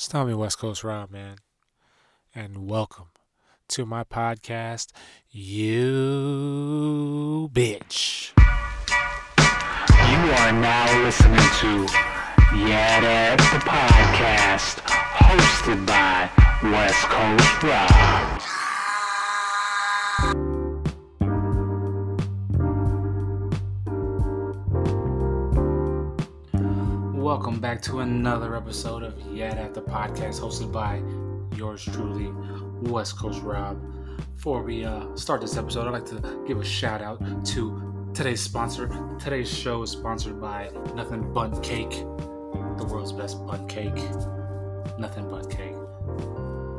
Stormy West Coast Rob, man, and welcome to my podcast, You Bitch. You are now listening to Yeah Dad, the podcast, hosted by West Coast Rob. Welcome back to another episode of Yet at the Podcast, hosted by yours truly, West Coast Rob. Before we uh, start this episode, I'd like to give a shout out to today's sponsor. Today's show is sponsored by Nothing But Cake, the world's best bun cake. Nothing but cake.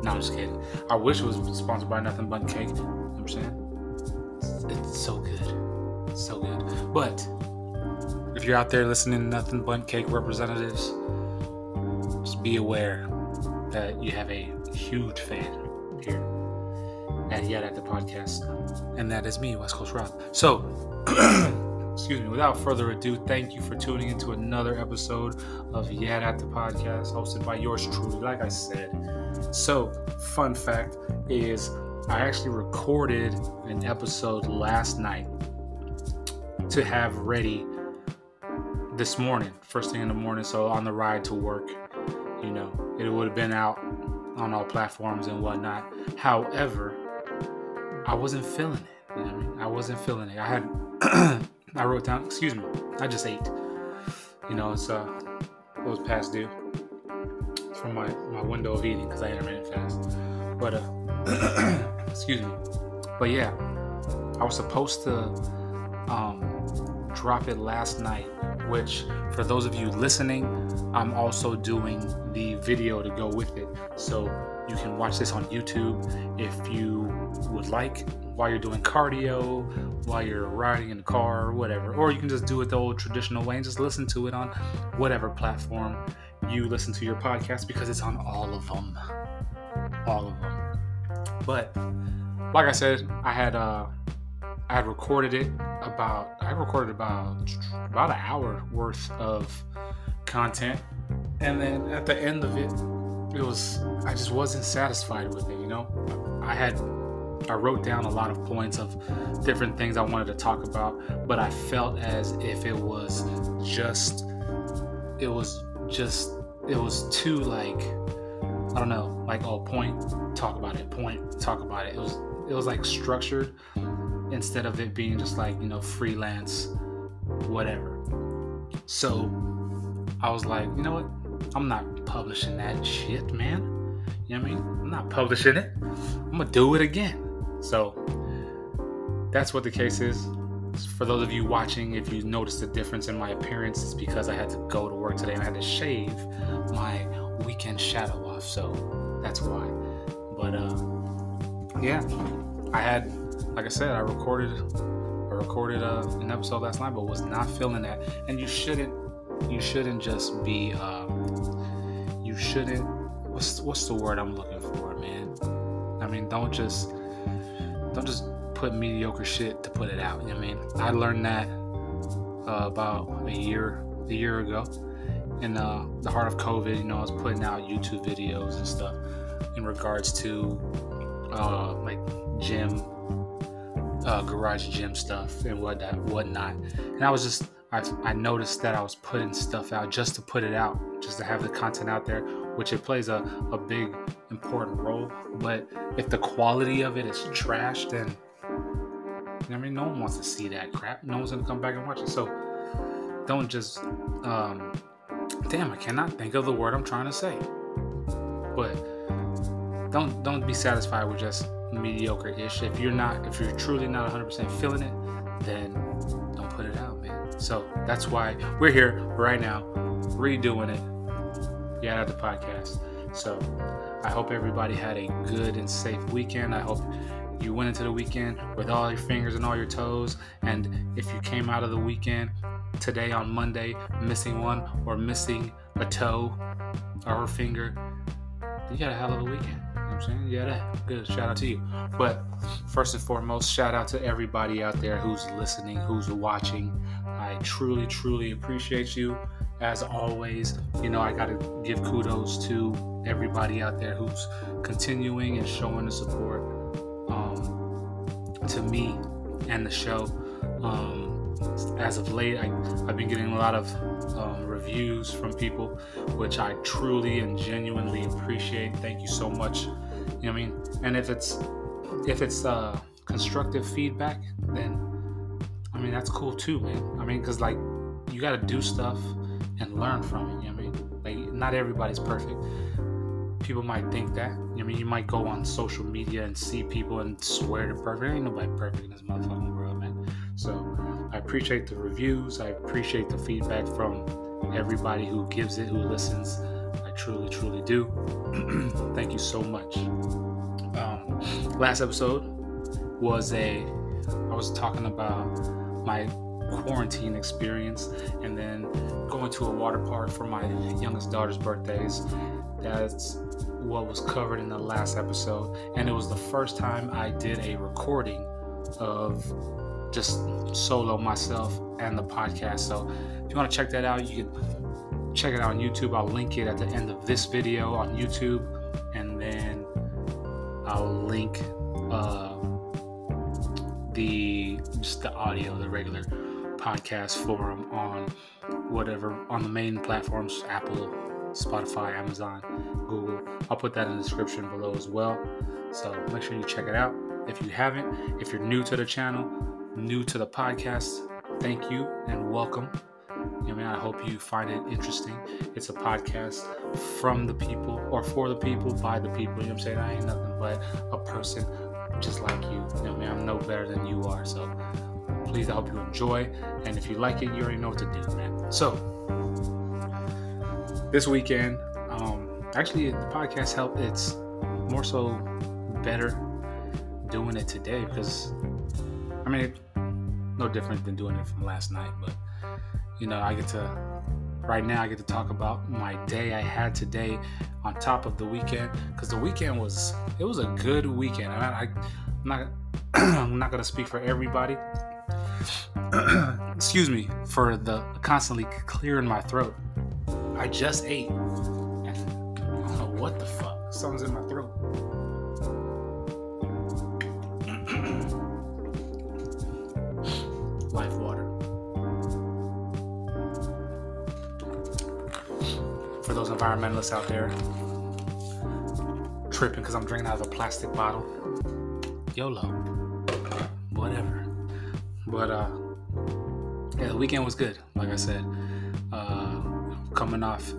No, I'm just kidding. I wish it was sponsored by Nothing But Cake. You know what I'm saying? It's, it's so good. So good. But if you're out there listening to Nothing But Cake representatives, just be aware that you have a huge fan here at Yet at the podcast, and that is me, West Coast Rob. So, excuse me, without further ado, thank you for tuning into another episode of Yet at the podcast, hosted by yours truly, like I said. So, fun fact is, I actually recorded an episode last night to have ready this morning, first thing in the morning. So on the ride to work, you know, it would have been out on all platforms and whatnot. However, I wasn't feeling it. You know I mean? I wasn't feeling it. I had, I wrote down, excuse me, I just ate. You know, it's uh, it was past due from my my window of eating because I intermittent fast. But uh, excuse me. But yeah, I was supposed to um drop it last night which for those of you listening, I'm also doing the video to go with it. So you can watch this on YouTube if you would like while you're doing cardio, while you're riding in the car or whatever. Or you can just do it the old traditional way and just listen to it on whatever platform you listen to your podcast because it's on all of them. All of them. But like I said, I had uh I had recorded it about I recorded about about an hour worth of content, and then at the end of it, it was I just wasn't satisfied with it. You know, I had I wrote down a lot of points of different things I wanted to talk about, but I felt as if it was just it was just it was too like I don't know, like oh point, talk about it, point, talk about it. It was it was like structured instead of it being just like you know freelance whatever. So i was like you know what? I'm not publishing that shit man. You know what i mean? I'm not publishing it. I'm gonna do it again. So that's what the case is. For those of you watching if you noticed the difference in my appearance it's because i had to go to work today and i had to shave my weekend shadow off. So that's why. But uh yeah i had like I said, I recorded I recorded uh, an episode last night, but was not feeling that. And you shouldn't you shouldn't just be um, you shouldn't what's what's the word I'm looking for, man? I mean, don't just don't just put mediocre shit to put it out. You know I mean? I learned that uh, about a year a year ago in uh, the heart of COVID. You know, I was putting out YouTube videos and stuff in regards to uh, like gym uh, garage gym stuff and whatnot, whatnot. And I was just, I, I noticed that I was putting stuff out just to put it out, just to have the content out there, which it plays a, a big, important role. But if the quality of it is trash, then I mean, no one wants to see that crap. No one's gonna come back and watch it. So don't just, um, damn, I cannot think of the word I'm trying to say. But don't don't be satisfied with just mediocre-ish. If you're not, if you're truly not 100% feeling it, then don't put it out, man. So that's why we're here right now, redoing it. Yeah, the podcast. So I hope everybody had a good and safe weekend. I hope you went into the weekend with all your fingers and all your toes. And if you came out of the weekend today on Monday missing one or missing a toe or a finger, you got a hell of a weekend. I'm saying? Yeah, that good. Shout out to you. But first and foremost, shout out to everybody out there who's listening, who's watching. I truly, truly appreciate you. as always, you know, I got to give kudos to everybody out there who's continuing and showing the support um, to me and the show. Um, as of late, I, have been getting a lot of um, reviews from people, which I truly and genuinely appreciate. Thank you so much. You know what I mean? And if it's if it's uh, constructive feedback, then I mean that's cool too, man. I mean, because like you got to do stuff and learn from it. You know what I mean? Like not everybody's perfect. People might think that. You know I mean, you might go on social media and see people and swear they're perfect. Ain't nobody perfect in this motherfucking world, man. So I appreciate the reviews. I appreciate the feedback from everybody who gives it, who listens. Truly, truly do. Thank you so much. Um, last episode was a I was talking about my quarantine experience and then going to a water park for my youngest daughter's birthdays. That's what was covered in the last episode. And it was the first time I did a recording of just solo myself and the podcast. So if you want to check that out, you can check it out on YouTube. I'll link it at the end of this video on YouTube. And then I'll link uh, the just the audio, the regular podcast forum on whatever on the main platforms Apple, Spotify, Amazon, Google. I'll put that in the description below as well. So make sure you check it out. If you haven't, if you're new to the channel, new to the podcast, thank you and welcome. I mean, I hope you find it interesting. It's a podcast from the people or for the people, by the people. You know what I'm saying? I ain't nothing but a person just like you. You know what I mean? I'm no better than you are. So please, I hope you enjoy. And if you like it, you already know what to do, man. So this weekend, um, actually, the podcast helped. It's more so better doing it today because, I mean, no different than doing it from last night, but you know, I get to right now I get to talk about my day I had today on top of the weekend because the weekend was it was a good weekend. I, I, I'm not I'm not gonna speak for everybody. Excuse me for the constantly clearing my throat. I just ate. And what the fuck. Something's in my throat. Environmentalists out there tripping because I'm drinking out of a plastic bottle. YOLO. Whatever. But uh yeah, the weekend was good, like I said. Uh coming off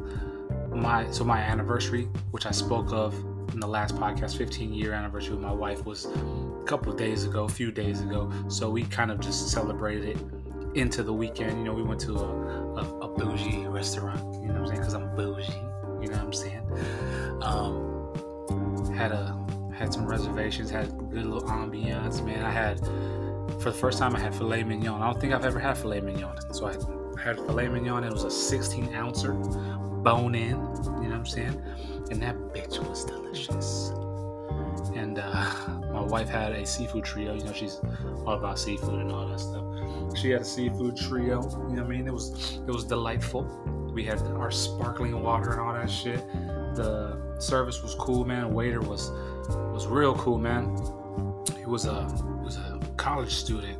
my so my anniversary, which I spoke of in the last podcast, 15 year anniversary with my wife was a couple days ago, a few days ago. So we kind of just celebrated it into the weekend. You know, we went to a, a, a bougie restaurant, you know what I'm saying? Because I'm bougie, you know what I'm saying? Um, had a had some reservations, had good little ambiance, man. I had for the first time I had filet mignon. I don't think I've ever had filet mignon. So I had filet mignon. It was a 16 ouncer, bone in. You know what I'm saying? And that bitch was delicious. And uh, my wife had a seafood trio. You know, she's all about seafood and all that stuff. She had a seafood trio. You know what I mean? It was it was delightful. We had our sparkling water and all that shit. The service was cool, man. Waiter was was real cool, man. He was a was a college student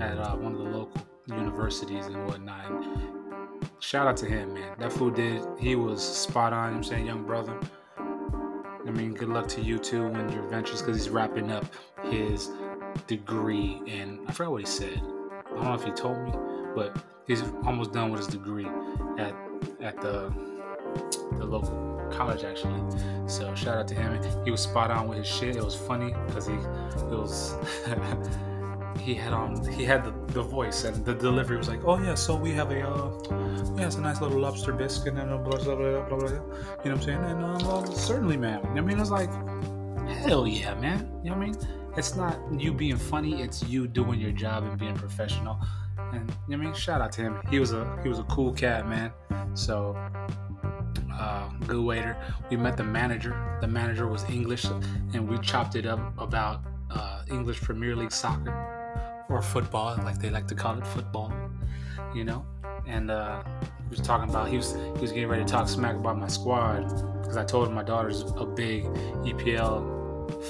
at uh, one of the local universities and whatnot. And shout out to him, man. That fool did. He was spot on. I'm saying, young brother. I mean, good luck to you too in your ventures because he's wrapping up his degree and I forgot what he said. I don't know if he told me, but he's almost done with his degree at at the the local college actually. So shout out to him. He was spot on with his shit. It was funny because he it was he had on he had the, the voice and the delivery was like, oh yeah, so we have a uh, yeah, it's a nice little lobster biscuit and blah blah blah blah blah. blah. You know what I'm saying? And um, well, certainly, man. I mean, it's like hell yeah, man. You know what I mean? It's not you being funny; it's you doing your job and being professional. And I mean? Shout out to him. He was a he was a cool cat, man. So uh, good waiter. We met the manager. The manager was English, and we chopped it up about uh, English Premier League soccer or football, like they like to call it football, you know. And uh, he was talking about he was he was getting ready to talk smack about my squad because I told him my daughter's a big EPL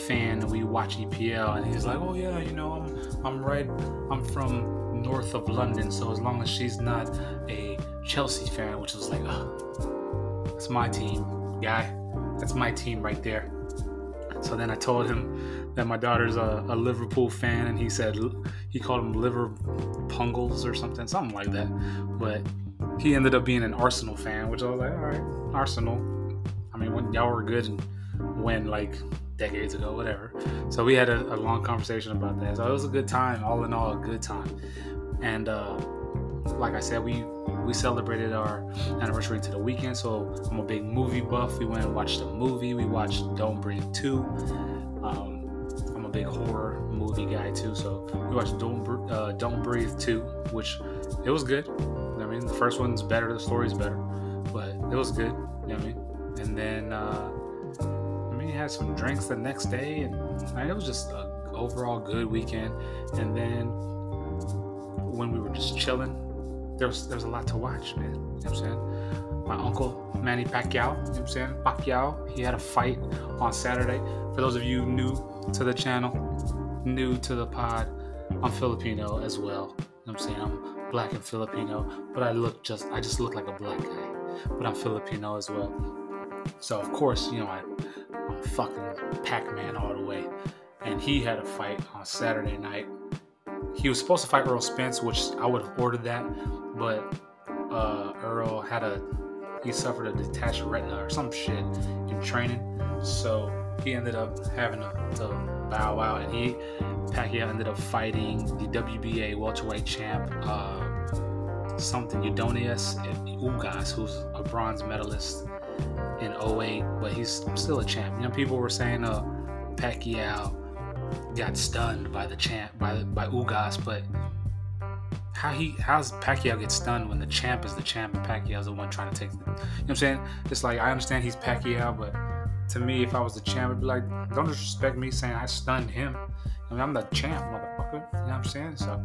fan and we watch EPL and he's like, oh yeah, you know I'm I'm right I'm from north of London, so as long as she's not a Chelsea fan, which was like, oh, it's my team, guy, that's my team right there. So then I told him that my daughter's a, a Liverpool fan, and he said he called them liver pungles or something, something like that. But he ended up being an Arsenal fan, which I was like, all right, Arsenal. I mean, when y'all were good and when like decades ago, whatever. So we had a, a, long conversation about that. So it was a good time, all in all, a good time. And uh, like I said, we we celebrated our anniversary to the weekend. So I'm a big movie buff. We went and watched a movie. We watched Don't Breathe 2. Um, I'm a big horror movie guy too. So we watched Don't uh, Don't Breathe 2, which it was good. I mean, the first one's better. The story's better, but it was good. You know what I mean? And then uh, I mean, had some drinks the next day, and I mean, it was just an overall good weekend. And then when we were just chilling there was there was a lot to watch, man. You know what I'm saying? My uncle Manny Pacquiao, you know what I'm saying? Pacquiao, he had a fight on Saturday. For those of you new to the channel, new to the pod, I'm Filipino as well. You know I'm saying? I'm black and Filipino, but I look just I just look like a black guy. But I'm Filipino as well. So of course, you know, I, I'm fucking Pac-Man all the way. And he had a fight on Saturday night he was supposed to fight Errol Spence, which I would have ordered that, but uh, Errol had a he suffered a detached retina or some shit in training, so he ended up having to, to bow out, and he Pacquiao ended up fighting the WBA welterweight champ. Uh, something Udonius Ugas, who's a bronze medalist in 08, but he's still a champ. You know, people were saying uh, Pacquiao got stunned by the champ by by Ugas, but how he how's Pacquiao get stunned when the champ is the champ and Pacquiao's the one trying to take the, you know what I'm saying? It's like I understand he's Pacquiao, but to me, if I was the champ, I'd be like, don't disrespect me saying I stunned him. I mean, I'm the champ, motherfucker. You know what I'm saying? So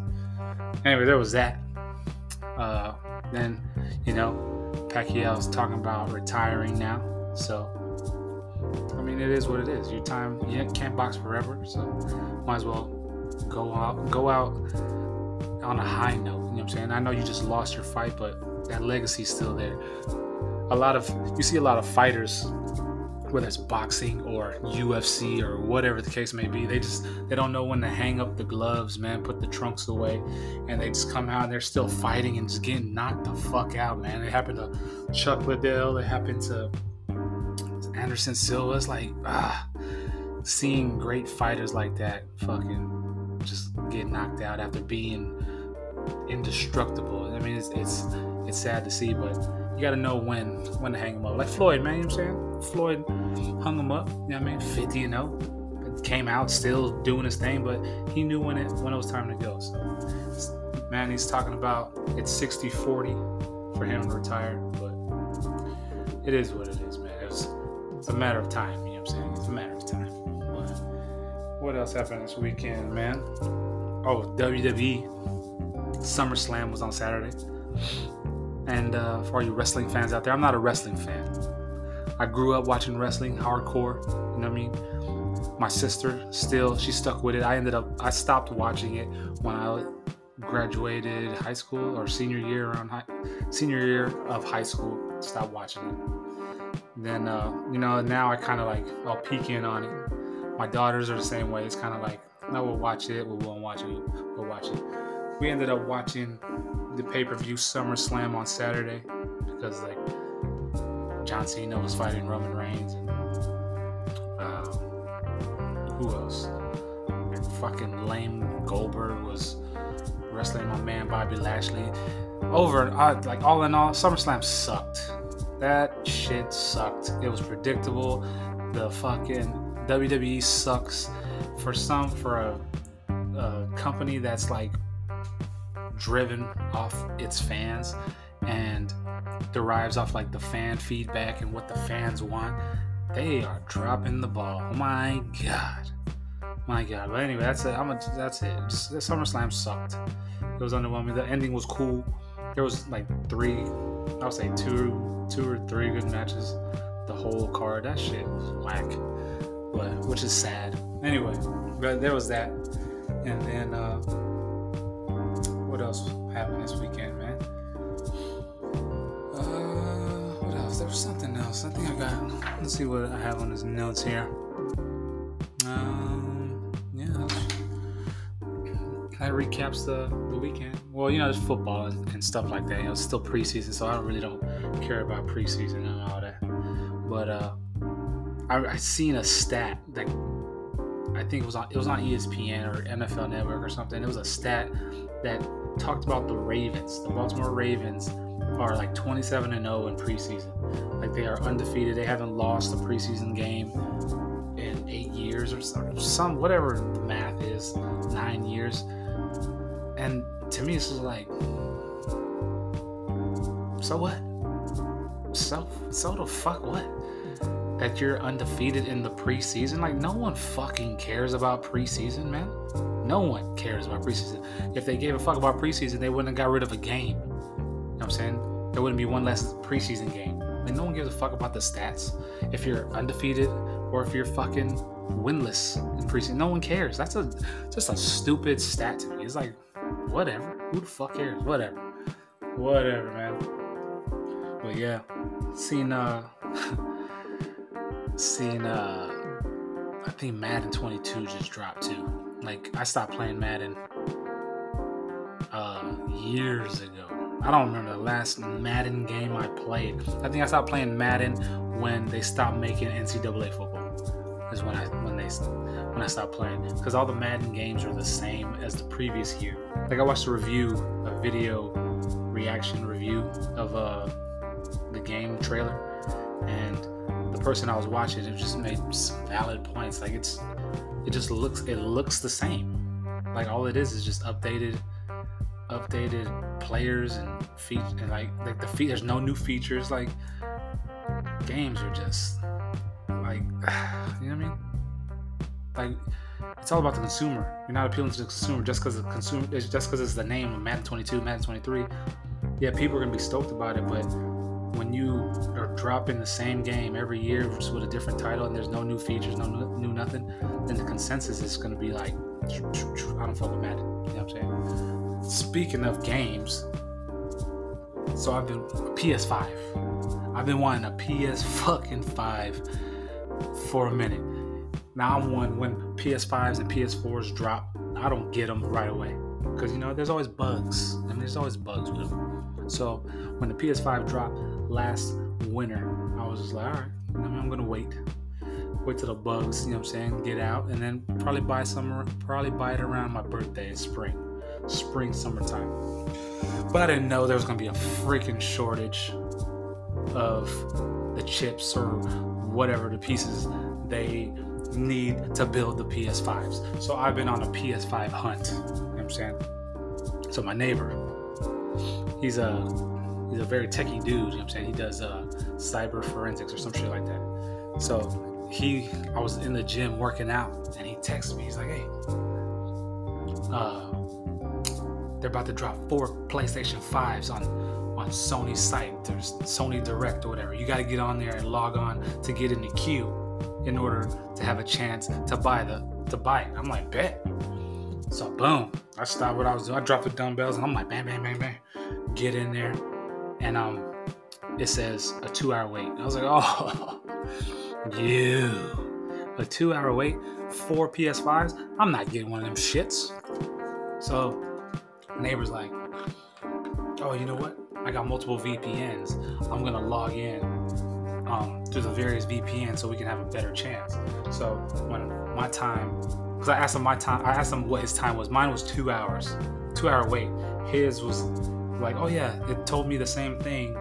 anyway, there was that. Uh, then you know, Pacquiao's talking about retiring now, so I mean, it is what it is. Your time, you can't box forever, so might as well go out, go out on a high note. You know what I'm saying? I know you just lost your fight, but that legacy's still there. A lot of you see a lot of fighters, whether it's boxing or UFC or whatever the case may be, they just they don't know when to hang up the gloves, man, put the trunks away, and they just come out and they're still fighting and just getting knocked the fuck out, man. It happened to Chuck Liddell. It happened to Anderson Silva. It's like ah, seeing great fighters like that fucking just get knocked out after being indestructible. I mean, it's it's it's sad to see, but you got to know when when to hang him up. Like Floyd, man, you know what I'm saying? Floyd hung him up. You know what I mean? 50 and 0. Came out still doing his thing, but he knew when it when it was time to go. So, man, he's talking about it's 60-40 for him to retire, but it is what it is, it's a matter of time. You know what I'm saying? It's a matter of time. What else happened this weekend, man? Oh, WWE SummerSlam was on Saturday. And uh, for all you wrestling fans out there, I'm not a wrestling fan. I grew up watching wrestling hardcore. You know what I mean? My sister still, she stuck with it. I ended up, I stopped watching it when I graduated high school or senior year around high, senior year of high school. Stopped watching it then uh, you know now I kind of like I'll peek in on it. My daughters are the same way. It's kind of like no, we'll watch it. We won't watch it. We'll watch it. We ended up watching the pay-per-view SummerSlam on Saturday because like John Cena was fighting Roman Reigns and uh, who else? Fucking lame Goldberg was wrestling my man Bobby Lashley. Over uh, like all in all, SummerSlam sucked. That shit sucked. It was predictable. The fucking WWE sucks for some for a, a company that's like driven off its fans and derives off like the fan feedback and what the fans want. They are dropping the ball. Oh My God. My God. But anyway, that's it. I'm a, that's it. SummerSlam sucked. It was underwhelming. The ending was cool. There was like three I would say two, two or three good matches. The whole card, that shit was whack, but which is sad. Anyway, but there was that, and then uh, what else happened this weekend, man? Uh, what else? There was something else. I think I got. Let's see what I have on his notes here. Recaps the, the weekend. Well, you know, there's football and, and, stuff like that. You know, it's still preseason, so I really don't care about preseason and all that. But uh, I, I seen a stat that I think it was on it was on ESPN or NFL Network or something. It was a stat that talked about the Ravens. The Baltimore Ravens are like 27 and 0 in preseason. Like they are undefeated. They haven't lost a preseason game in eight years or some whatever the math is, nine years. And to me, it's just like, so what? So so the fuck what? That you're undefeated in the preseason? Like no one fucking cares about preseason, man. No one cares about preseason. If they gave a fuck about preseason, they wouldn't have got rid of a game. You know what I'm saying? There wouldn't be one less preseason game. Like no one gives a fuck about the stats. If you're undefeated or if you're fucking winless in preseason, no one cares. That's a just a stupid stat to me. It's like whatever. Who the fuck cares? Whatever. Whatever, man. But yeah, seen uh seen uh I think Madden 22 just dropped too. Like I stopped playing Madden uh years ago. I don't remember the last Madden game I played. I think I stopped playing Madden when they stopped making NCAA football. Is when I when they when I stopped playing because all the Madden games are the same as the previous year. Like I watched a review, a video reaction review of uh the game trailer, and the person I was watching it just made some valid points. Like it's it just looks it looks the same. Like all it is is just updated updated players and feet and like like the feet there's no new features like games are just like you know what I mean? Like it's all about the consumer. You're not appealing to the consumer just because the consumer just because it's the name of Madden 22 Madden 23 yeah people are gonna be stoked about it but when you are dropping the same game every year with a different title and there's no new features no new nothing then the consensus is gonna be like I don't fuck with Madden you know what I'm saying? Speaking of games, so I've been PS5. I've been wanting a PS fucking five for a minute. Now I'm one when PS5s and PS4s drop, I don't get them right away because you know there's always bugs. I mean, there's always bugs with them. So when the PS5 dropped last winter, I was just like, all right, I mean, I'm gonna wait, wait till the bugs, you know what I'm saying, get out, and then probably buy some, probably buy it around my birthday in spring spring, summertime. But I didn't know there was to be a freaking shortage of the chips or whatever the pieces they need to build the PS5s. So I've been on a PS5 hunt. You know what I'm saying? So my neighbor, he's a he's a very techie dude. You know what I'm saying? He does uh, cyber forensics or some shit like that. So he, I was in the gym working out, and he texts me. He's like, "Hey, uh, they're about to drop four PlayStation 5s on on Sony's site. There's Sony Direct or whatever. You got to get on there and log on to get in the queue in order to have a chance to buy the to buy it. I'm like, bet. So boom, I stopped what I was doing. I dropped the dumbbells and I'm like, bam, bam, bam, bam. Get in there, and um, it says a two-hour wait. I was like, oh, you, a two-hour wait, four PS5s. I'm not getting one of them shits. So neighbor's like, oh, you know what? I got multiple VPNs. I'm gonna log in um, through the various VPNs so we can have a better chance. So when my time, because I asked him my time, I asked him what his time was. Mine was two hours, two hour wait. His was like, oh yeah, it told me the same thing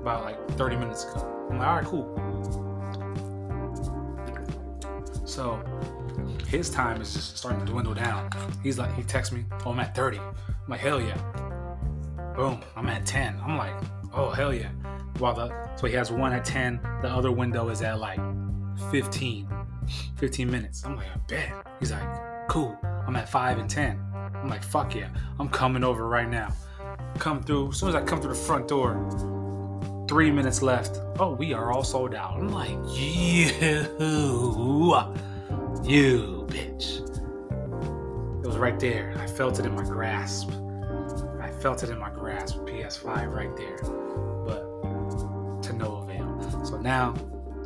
about like 30 minutes ago. I'm like, all right, cool. So his time is just starting to dwindle down. He's like, he texts me, oh, I'm at 30. I'm like, hell yeah. Boom, I'm at 10. I'm like, oh, hell yeah. While the, so he has one at 10, the other window is at like 15, 15 minutes. I'm like, I bet. He's like, cool, I'm at 5 and 10. I'm like, fuck yeah, I'm coming over right now. Come through, as soon as I come through the front door, three minutes left. Oh, we are all sold out. I'm like, you, you bitch. It was right there. I felt it in my grasp. Felt it in my grasp. PS5 right there. But to no avail. So now,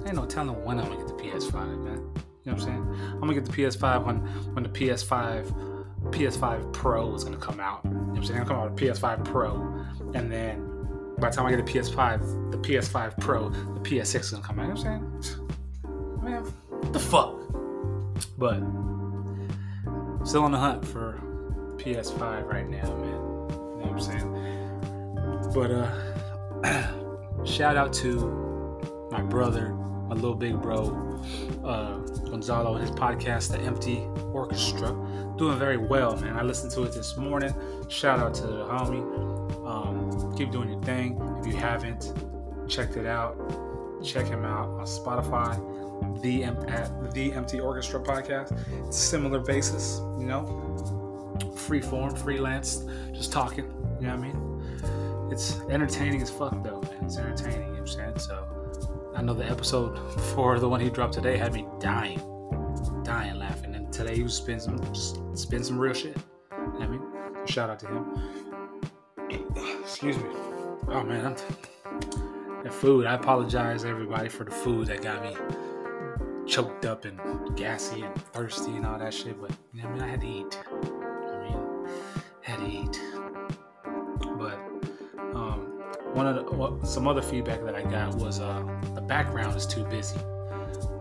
ain't no telling when I'm gonna get the PS5, man. You know what I'm saying? I'm gonna get the PS5 when when the PS5 PS5 Pro is gonna come out. You know what I'm saying? I'm coming out with PS5 Pro, and then by the time I get the PS5, the PS5 Pro, the PS6 is gonna come out. You know what I'm saying? Man, what the fuck? But still on the hunt for PS5 right now, man. I'm saying? But uh shout out to my brother, my little big bro, uh Gonzalo, and his podcast, The Empty Orchestra. Doing very well, man. I listened to it this morning. Shout out to the homie. Um, keep doing your thing. If you haven't checked it out, check him out on Spotify. The at the Empty Orchestra podcast. Similar basis, you know, free form, freelance, just talking. You know what I mean? It's entertaining as fuck though, man. It's entertaining. You know what I'm saying? So I know the episode for the one he dropped today had me dying, dying laughing. And today he was spin some spin some real shit. You know I mean, shout out to him. Excuse me. Oh man, I'm t- that food. I apologize everybody for the food that got me choked up and gassy and thirsty and all that shit. But you know, what I mean, I had to eat. One of the some other feedback that I got was uh, the background is too busy,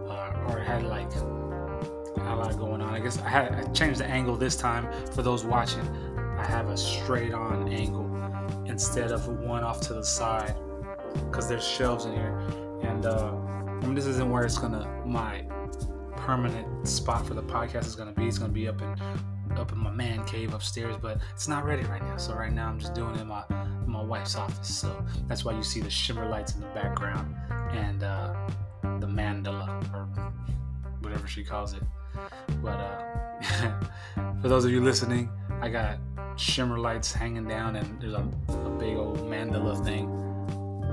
uh, or it had like a lot going on. I guess I had I changed the angle this time for those watching. I have a straight on angle instead of one off to the side because there's shelves in here, and uh, I mean this isn't where it's gonna my permanent spot for the podcast is gonna be. It's gonna be up in up in my man cave upstairs, but it's not ready right now. So right now I'm just doing it in my wife's office. So that's why you see the shimmer lights in the background and uh, the mandala or whatever she calls it. But uh, for those of you listening, I got shimmer lights hanging down, and there's a, a big old mandala thing.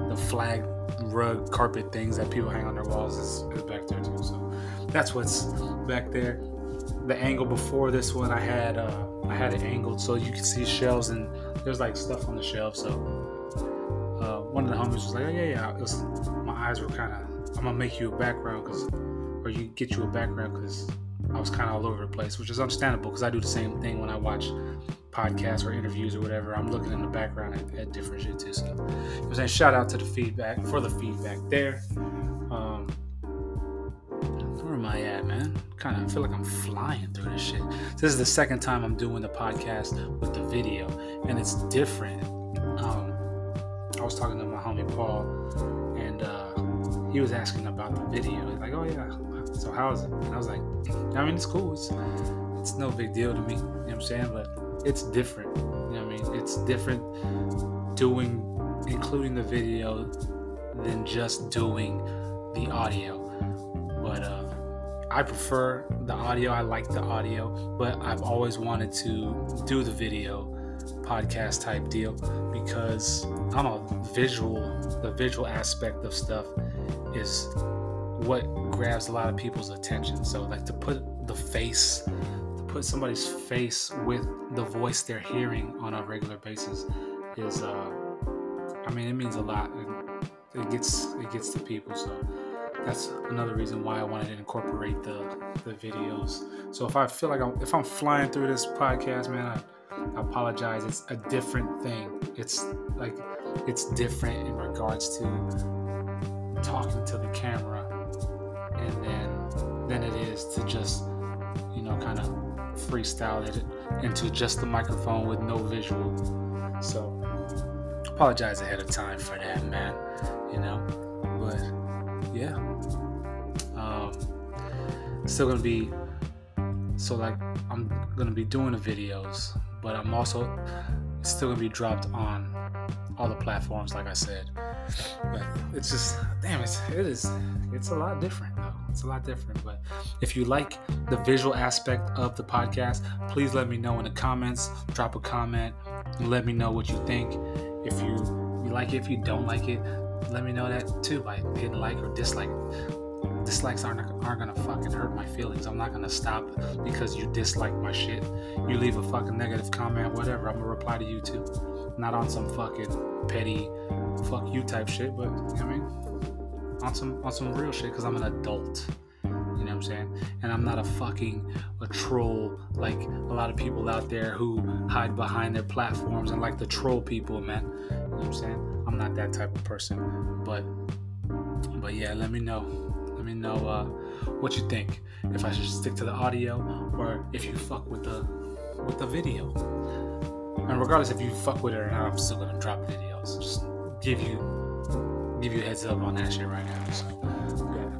The flag rug carpet things that people hang on their walls is, is back there too. So that's what's back there. The angle before this one, I had uh, I had it angled so you can see shelves and there's like stuff on the shelf. So uh, one of the homies was like, "Oh yeah, yeah." It was, my eyes were kind of. I'm gonna make you a background because, or you get you a background because I was kind of all over the place, which is understandable because I do the same thing when I watch podcasts or interviews or whatever. I'm looking in the background at, at different shit too. So, I saying shout out to the feedback for the feedback there. Um, I at, man? Kind of feel like I'm flying through this shit. This is the second time I'm doing the podcast with the video, and it's different. Um, I was talking to my homie Paul, and uh, he was asking about the video. He's like, "Oh yeah, so how is it?" And I was like, "I mean, it's cool. It's it's no big deal to me. You know what I'm saying? But it's different. You know what I mean? It's different doing, including the video, than just doing the audio. But uh, I prefer the audio. I like the audio, but I've always wanted to do the video podcast type deal because I'm a visual. The visual aspect of stuff is what grabs a lot of people's attention. So, like to put the face, to put somebody's face with the voice they're hearing on a regular basis is, uh, I mean, it means a lot. It, it gets it gets to people. So that's another reason why I wanted to incorporate the the videos. So if I feel like I'm if I'm flying through this podcast, man, I, I apologize. It's a different thing. It's like it's different in regards to talking to the camera, and then than it is to just you know kind of freestyle it into just the microphone with no visual. So apologize ahead of time for that, man. You know, but yeah. Um, still gonna be so like I'm gonna be doing the videos, but I'm also still gonna be dropped on all the platforms, like I said. But it's just damn, it's it is it's a lot different though. It's a lot different. But if you like the visual aspect of the podcast, please let me know in the comments. Drop a comment and let me know what you think. If you, you like it, if you don't like it, let me know that too by hitting like or dislike. Dislikes aren't aren't gonna fucking hurt my feelings. I'm not gonna stop because you dislike my shit. You leave a fucking negative comment, whatever. I'm gonna reply to you too. Not on some fucking petty fuck you type shit, but you know what I mean? On some on some real shit because I'm an adult. You know what I'm saying? And I'm not a fucking a troll like a lot of people out there who hide behind their platforms and like the troll people, man. You know what I'm saying? I'm not that type of person. But but yeah, let me know. Let me know uh, what you think. If I should stick to the audio or if you fuck with the with the video. And regardless if you fuck with it or not, I'm still gonna drop videos. Just give you give you a heads up on that shit right now. So yeah.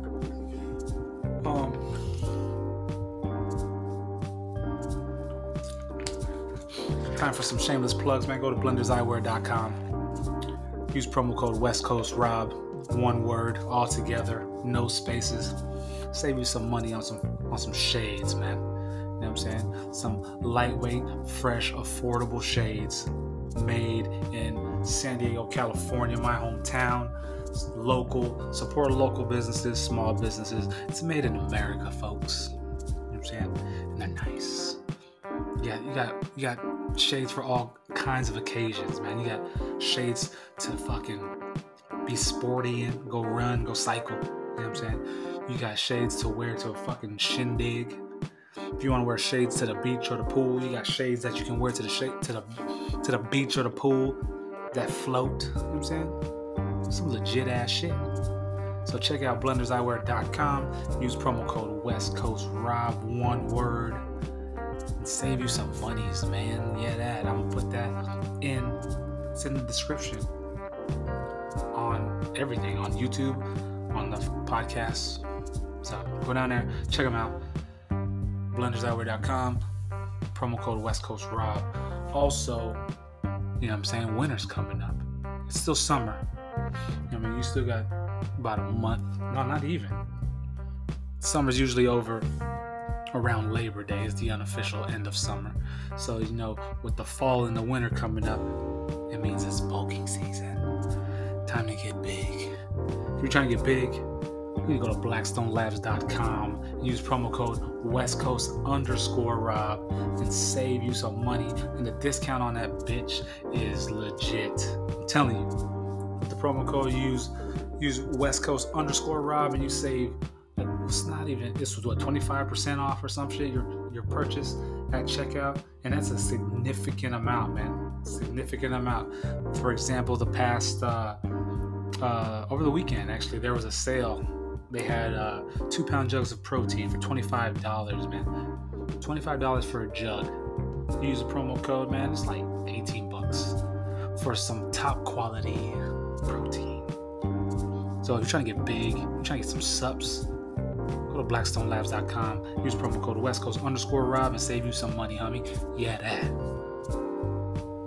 Um Time for some shameless plugs, man. Go to blenderseyewear.com. Use promo code West Coast Rob, one word, all together, no spaces. Save you some money on some on some shades, man. You know what I'm saying? Some lightweight, fresh, affordable shades made in San Diego, California, my hometown. It's local, support local businesses, small businesses. It's made in America, folks. You know what I'm saying? And they're nice. Yeah, you got you got shades for all kinds of occasions, man. You got shades to fucking be sporty and go run, go cycle. You know what I'm saying? You got shades to wear to a fucking shindig. If you want to wear shades to the beach or the pool, you got shades that you can wear to the shade to the to the beach or the pool that float. You know what I'm saying? Some legit ass shit. So check out blenderseyewear.com. Use promo code West Coast Rob, one word save you some monies, man. Yeah, that. I'm gonna put that in. It's in the description on everything on YouTube, on the podcast. So go down there, check them out. BlendersEyewear.com. Promo code West Coast Rob. Also, you know what I'm saying? Winter's coming up. It's still summer. I mean, you still got about a month. No, not even. Summer's usually over around Labor Day is the unofficial end of summer. So, you know, with the fall and the winter coming up, it means it's bulking season. Time to get big. If you're trying to get big, you to go to blackstonelabs.com and use promo code West Coast underscore Rob and save you some money. And the discount on that bitch is legit. I'm telling you. with The promo code use use West Coast underscore Rob and you save it's not even this was what 25% off or some shit your your purchase at checkout? And that's a significant amount man. Significant amount. For example the past uh, uh, over the weekend actually there was a sale. They had uh, two pound jugs of protein for $25 man. $25 for a jug. You use a promo code man it's like 18 bucks for some top quality protein. So if you're trying to get big you're trying to get some subs Go to blackstonelabs.com. Use promo code West Coast underscore Rob and save you some money, homie. Yeah, that.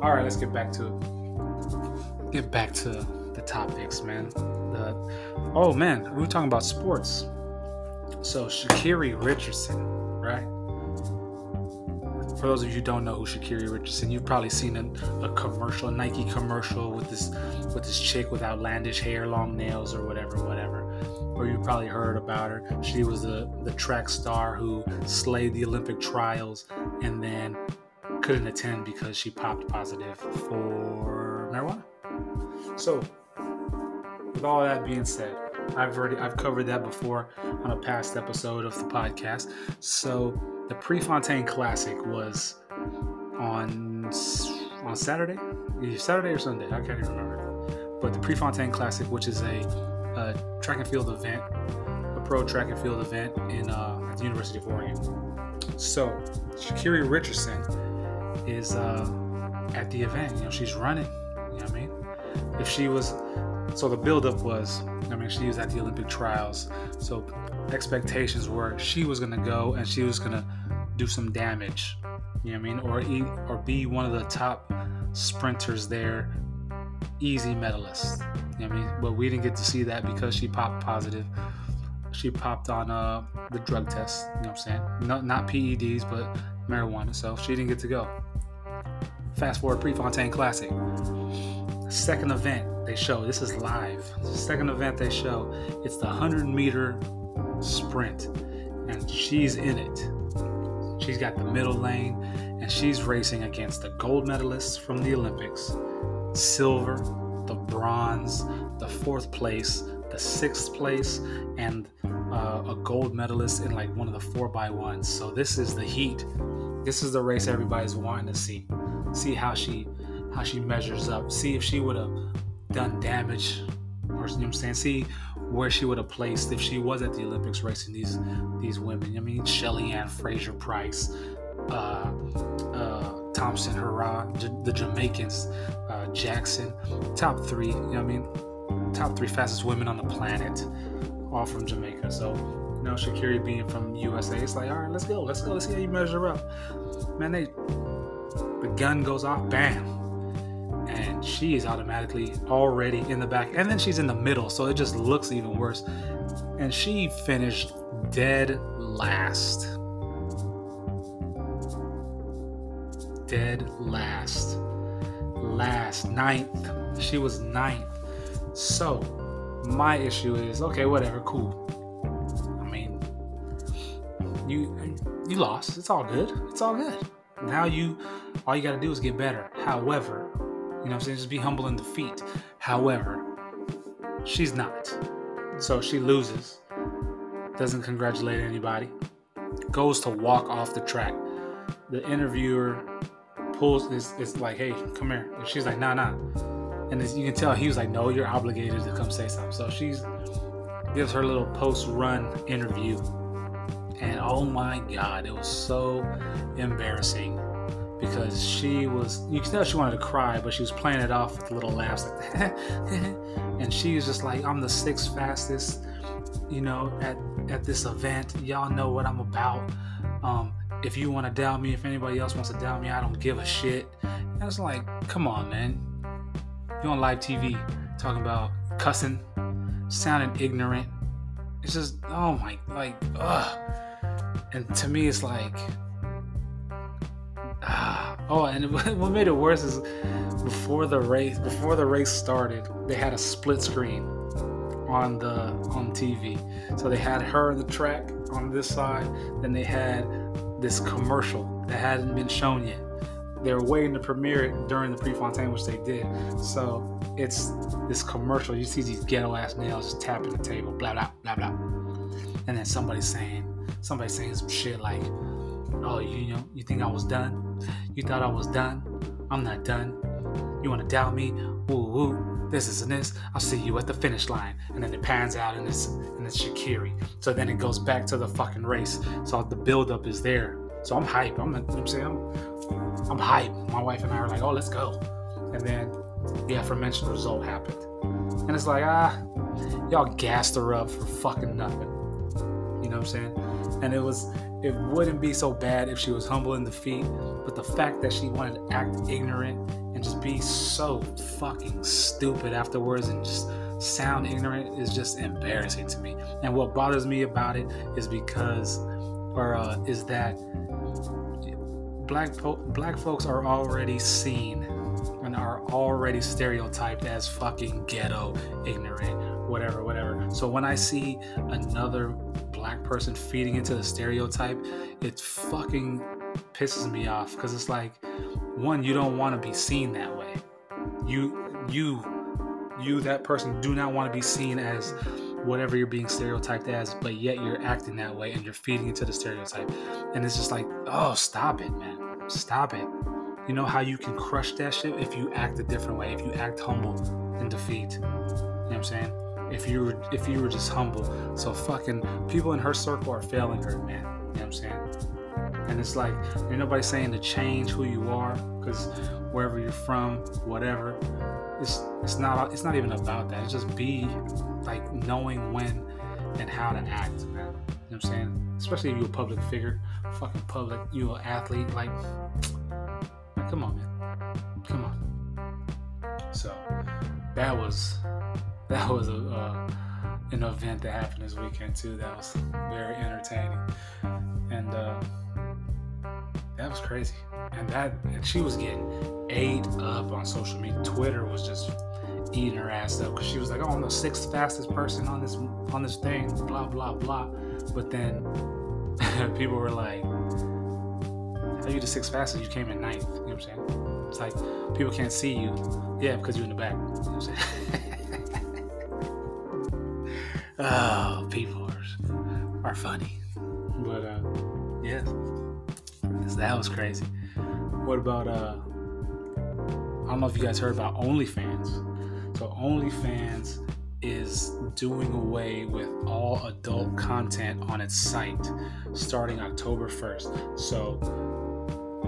All right, let's get back to it. Get back to the topics, man. The oh man, we were talking about sports. So Sha'Carri Richardson, right? For those of you who don't know who Sha'Carri Richardson, you've probably seen a, a commercial, a Nike commercial with this with this chick with outlandish hair, long nails, or whatever, whatever or you probably heard about her. She was the, the track star who slayed the Olympic trials and then couldn't attend because she popped positive for marijuana. So, with all that being said, I've already I've covered that before on a past episode of the podcast. So, the Prefontaine Classic was on on Saturday, Saturday or Sunday, I can't even remember. But the Prefontaine Classic, which is a a track and field event, a pro track and field event in uh, at the University of Oregon. So Sha'Carri Richardson is uh, at the event. You know, she's running. You know what I mean? If she was, so the buildup was, I mean, she was at the Olympic trials. So expectations were she was gonna go and she was gonna do some damage. You know what I mean? Or or be one of the top sprinters there, easy medalist. You know I mean? But we didn't get to see that because she popped positive. She popped on uh, the drug test, you know what I'm saying? Not, not PEDs, but marijuana. So she didn't get to go. Fast forward Prefontaine Classic. second event they show. This is live. Second event they show. It's the 100 meter sprint, and she's in it. She's got the middle lane, and she's racing against the gold medalists from the Olympics, silver, the bronze, the fourth place, the sixth place, and uh, a gold medalist in like one of the four by ones. So this is the heat. This is the race everybody's wanting to see. See how she how she measures up. See if she would have done damage, or you know what I'm saying. See where she would have placed if she was at the Olympics racing these these women. I mean, Shelly Ann Fraser Pryce, uh, uh, Thompson Herah, J- the Jamaicans, uh, Jackson, top three. You know what I mean? Top three fastest women on the planet, all from Jamaica. So, you know, Sha'Carri being from USA, it's like, all right, let's go, let's go, let's see how you measure up. Man, they the gun goes off, bam, and she is automatically already in the back, and then she's in the middle, so it just looks even worse. And she finished dead last. Dead last. Last. Ninth. She was ninth. So, my issue is okay, whatever, cool. I mean, you you lost. It's all good. It's all good. Now you, all you got to do is get better. However, you know I'm saying? Just be humble in defeat. However, she's not. So she loses. Doesn't congratulate anybody. Goes to walk off the track. The interviewer pulls is it's like, hey, come here. And she's like, nah, nah. And you can tell, he was like, no, you're obligated to come say something. So she's gives her little post-run interview. And oh my god, it was so embarrassing because she was you can tell she wanted to cry, but she was playing it off with little laughs like and she was just like, I'm the sixth fastest, you know, at at this event. Y'all know what I'm about. Um, if you want to doubt me, if anybody else wants to doubt me, I don't give a shit. And it's like, come on, man. You on live TV talking about cussing, sounding ignorant. It's just, oh my, like, ugh. And to me, it's like, ah. Oh, and what made it worse is before the race, before the race started, they had a split screen on the on TV. So they had her in the track on this side, then they had this commercial that hadn't been shown yet. They were waiting to premiere it during the Prefontaine, which they did. So it's this commercial. You see these ghetto ass nails just tapping the table, blah blah blah blah, and then somebody saying, somebody saying some shit like, "Oh, you, know, you think I was done? You thought I was done? I'm not done. You want to doubt me? Woo woo. This is and this. I'll see you at the finish line." And then it pans out and it's and it's Sha'Carri. So then it goes back to the fucking race. So the buildup is there. So I'm hype. I'm, you know I'm saying, I'm, I'm hype. My wife and I are like, "Oh, let's go." And then the aforementioned result happened. And it's like, ah, y'all gassed her up for fucking nothing. You know what I'm saying? And it was, it wouldn't be so bad if she was humble in defeat, but the fact that she wanted to act ignorant and just be so fucking stupid afterwards and just sound ignorant is just embarrassing to me. And what bothers me about it is because, or uh, is that black po- black folks are already seen and are already stereotyped as fucking ghetto, ignorant, whatever, whatever. So when I see another black person feeding into the stereotype, it fucking pisses me off because it's like, one, you don't want to be seen that way. You, you, you, that person, do not want to be seen as whatever you're being stereotyped as, but yet you're acting that way and you're feeding into the stereotype. And it's just like, oh, stop it, man. Stop it. You know how you can crush that shit if you act a different way, if you act humble in defeat. You know what I'm saying? If you were if you were just humble. So fucking people in her circle are failing her, man. You know what I'm saying? And it's like ain't nobody saying to change who you are, because wherever you're from, whatever, it's it's not it's not even about that. It's just be like knowing when and how to act, man. You know what I'm saying? Especially if you're a public figure, fucking public, you're an athlete, like come on, man. Come on. So that was that was a uh, an event that happened this weekend too. That was very entertaining, and uh, that was crazy. And that and she was getting ate up on social media. Twitter was just eating her ass up because she was like, "Oh, I'm the sixth fastest person on this on this thing." Blah blah blah. But then people were like, "How are you the sixth fastest? You came in ninth." You know what I'm saying? It's like people can't see you. Yeah, because you're in the back. You know what I'm saying? oh, people are, are funny. But uh, yeah, that was crazy. What about uh? I don't know if you guys heard about OnlyFans. So OnlyFans is doing away with all adult content on its site starting October 1st. So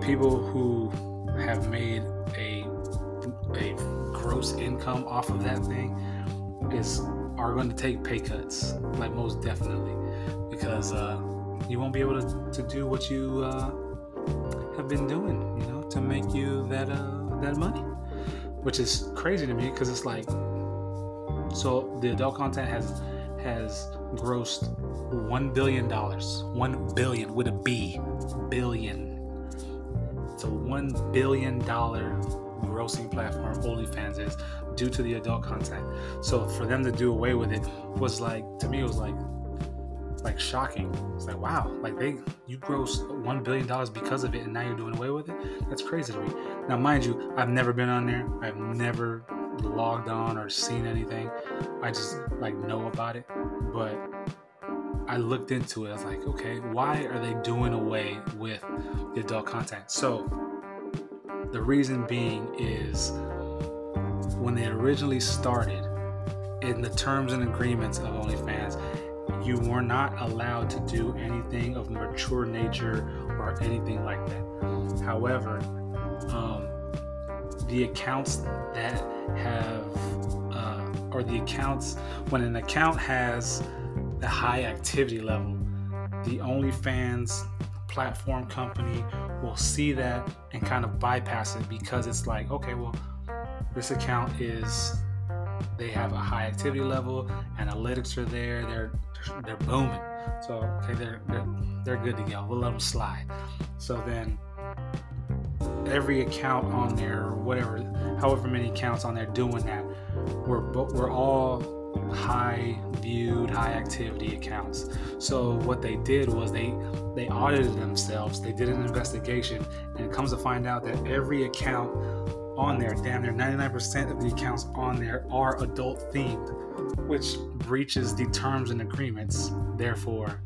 people who have made a a gross income off of that thing is are going to take pay cuts, like most definitely, because uh, you won't be able to, to do what you uh, have been doing, you know, to make you that uh, that money, which is crazy to me because it's like, so the adult content has has grossed one billion dollars, one billion with a B, billion. It's a one billion dollar grossing platform OnlyFans is due to the adult content. So for them to do away with it was like to me it was like like shocking. It's like wow, like they you gross one billion dollars because of it, and now you're doing away with it. That's crazy to me. Now, mind you, I've never been on there. I've never logged on or seen anything. I just like know about it, but I looked into it. I was like, okay, why are they doing away with the adult content? So the reason being is when they originally started in the terms and agreements of OnlyFans, you were not allowed to do anything of mature nature or anything like that. However, um, the accounts that have, uh, or the accounts, when an account has the high activity level, the OnlyFans platform company will see that and kind of bypass it because it's like, okay, well, this account is they have a high activity level, analytics are there, they're they're booming. So okay, they're they're, they're good to go. We'll let them slide. So then every account on there, or whatever, however many accounts on there doing that, we're we're all high viewed, high activity accounts. So what they did was they they audited themselves. They did an investigation, and it comes to find out that every account on there, damn near 99% of the accounts on there are adult themed, which breaches the terms and agreements. Therefore,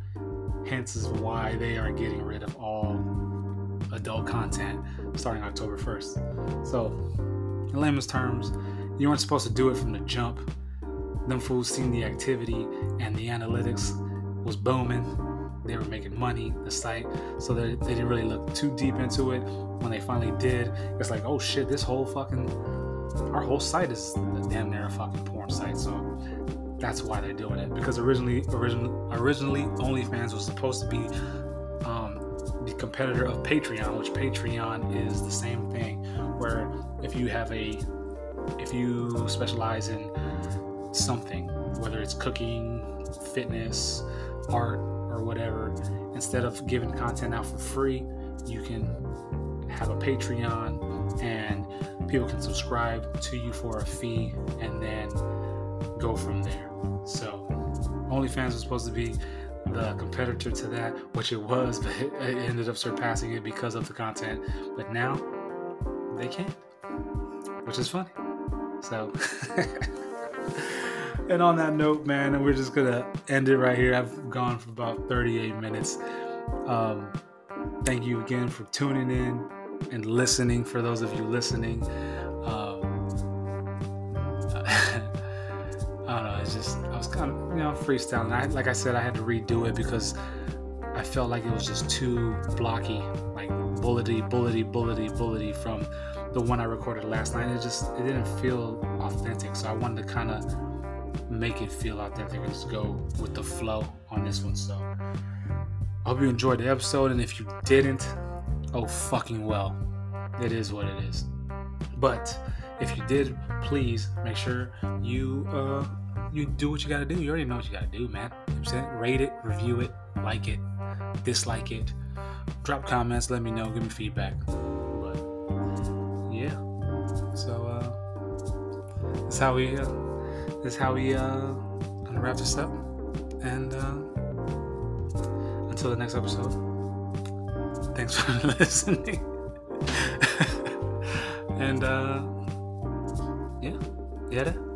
hence is why they are getting rid of all adult content starting October 1st. So, in layman's terms, you weren't supposed to do it from the jump. Them fools seen the activity and the analytics was booming. They were making money, the site, so they, they didn't really look too deep into it. When they finally did, it's like, oh shit, this whole fucking, our whole site is damn near a fucking porn site. So that's why they're doing it. Because originally, originally, originally, OnlyFans was supposed to be um, the competitor of Patreon, which Patreon is the same thing. Where if you have a, if you specialize in something, whether it's cooking, fitness, art, or whatever, instead of giving content out for free, you can have a Patreon and people can subscribe to you for a fee and then go from there. So, OnlyFans was supposed to be the competitor to that, which it was, but it ended up surpassing it because of the content. But now they can't, which is funny. So, and on that note, man, we're just gonna end it right here. I've gone for about 38 minutes. Um, thank you again for tuning in and listening. For those of you listening, um, I don't know. It's just I was kind of you know freestyling. I, like I said, I had to redo it because I felt like it was just too blocky, like bullety, bullety, bullety, bullety from the one I recorded last night. It just it didn't feel authentic. So I wanted to kind of make it feel authentic and just go with the flow on this one. So I hope you enjoyed the episode, and if you didn't, oh fucking well. It is what it is. But if you did, please make sure you uh, you do what you gotta do. You already know what you gotta do, man. You know I'm saying? Rate it, review it, like it, dislike it, drop comments, let me know, give me feedback. But yeah. So uh that's how we uh, that's how we uh wrap this up. And uh until the next episode. Thanks for listening. and uh, yeah, yeah.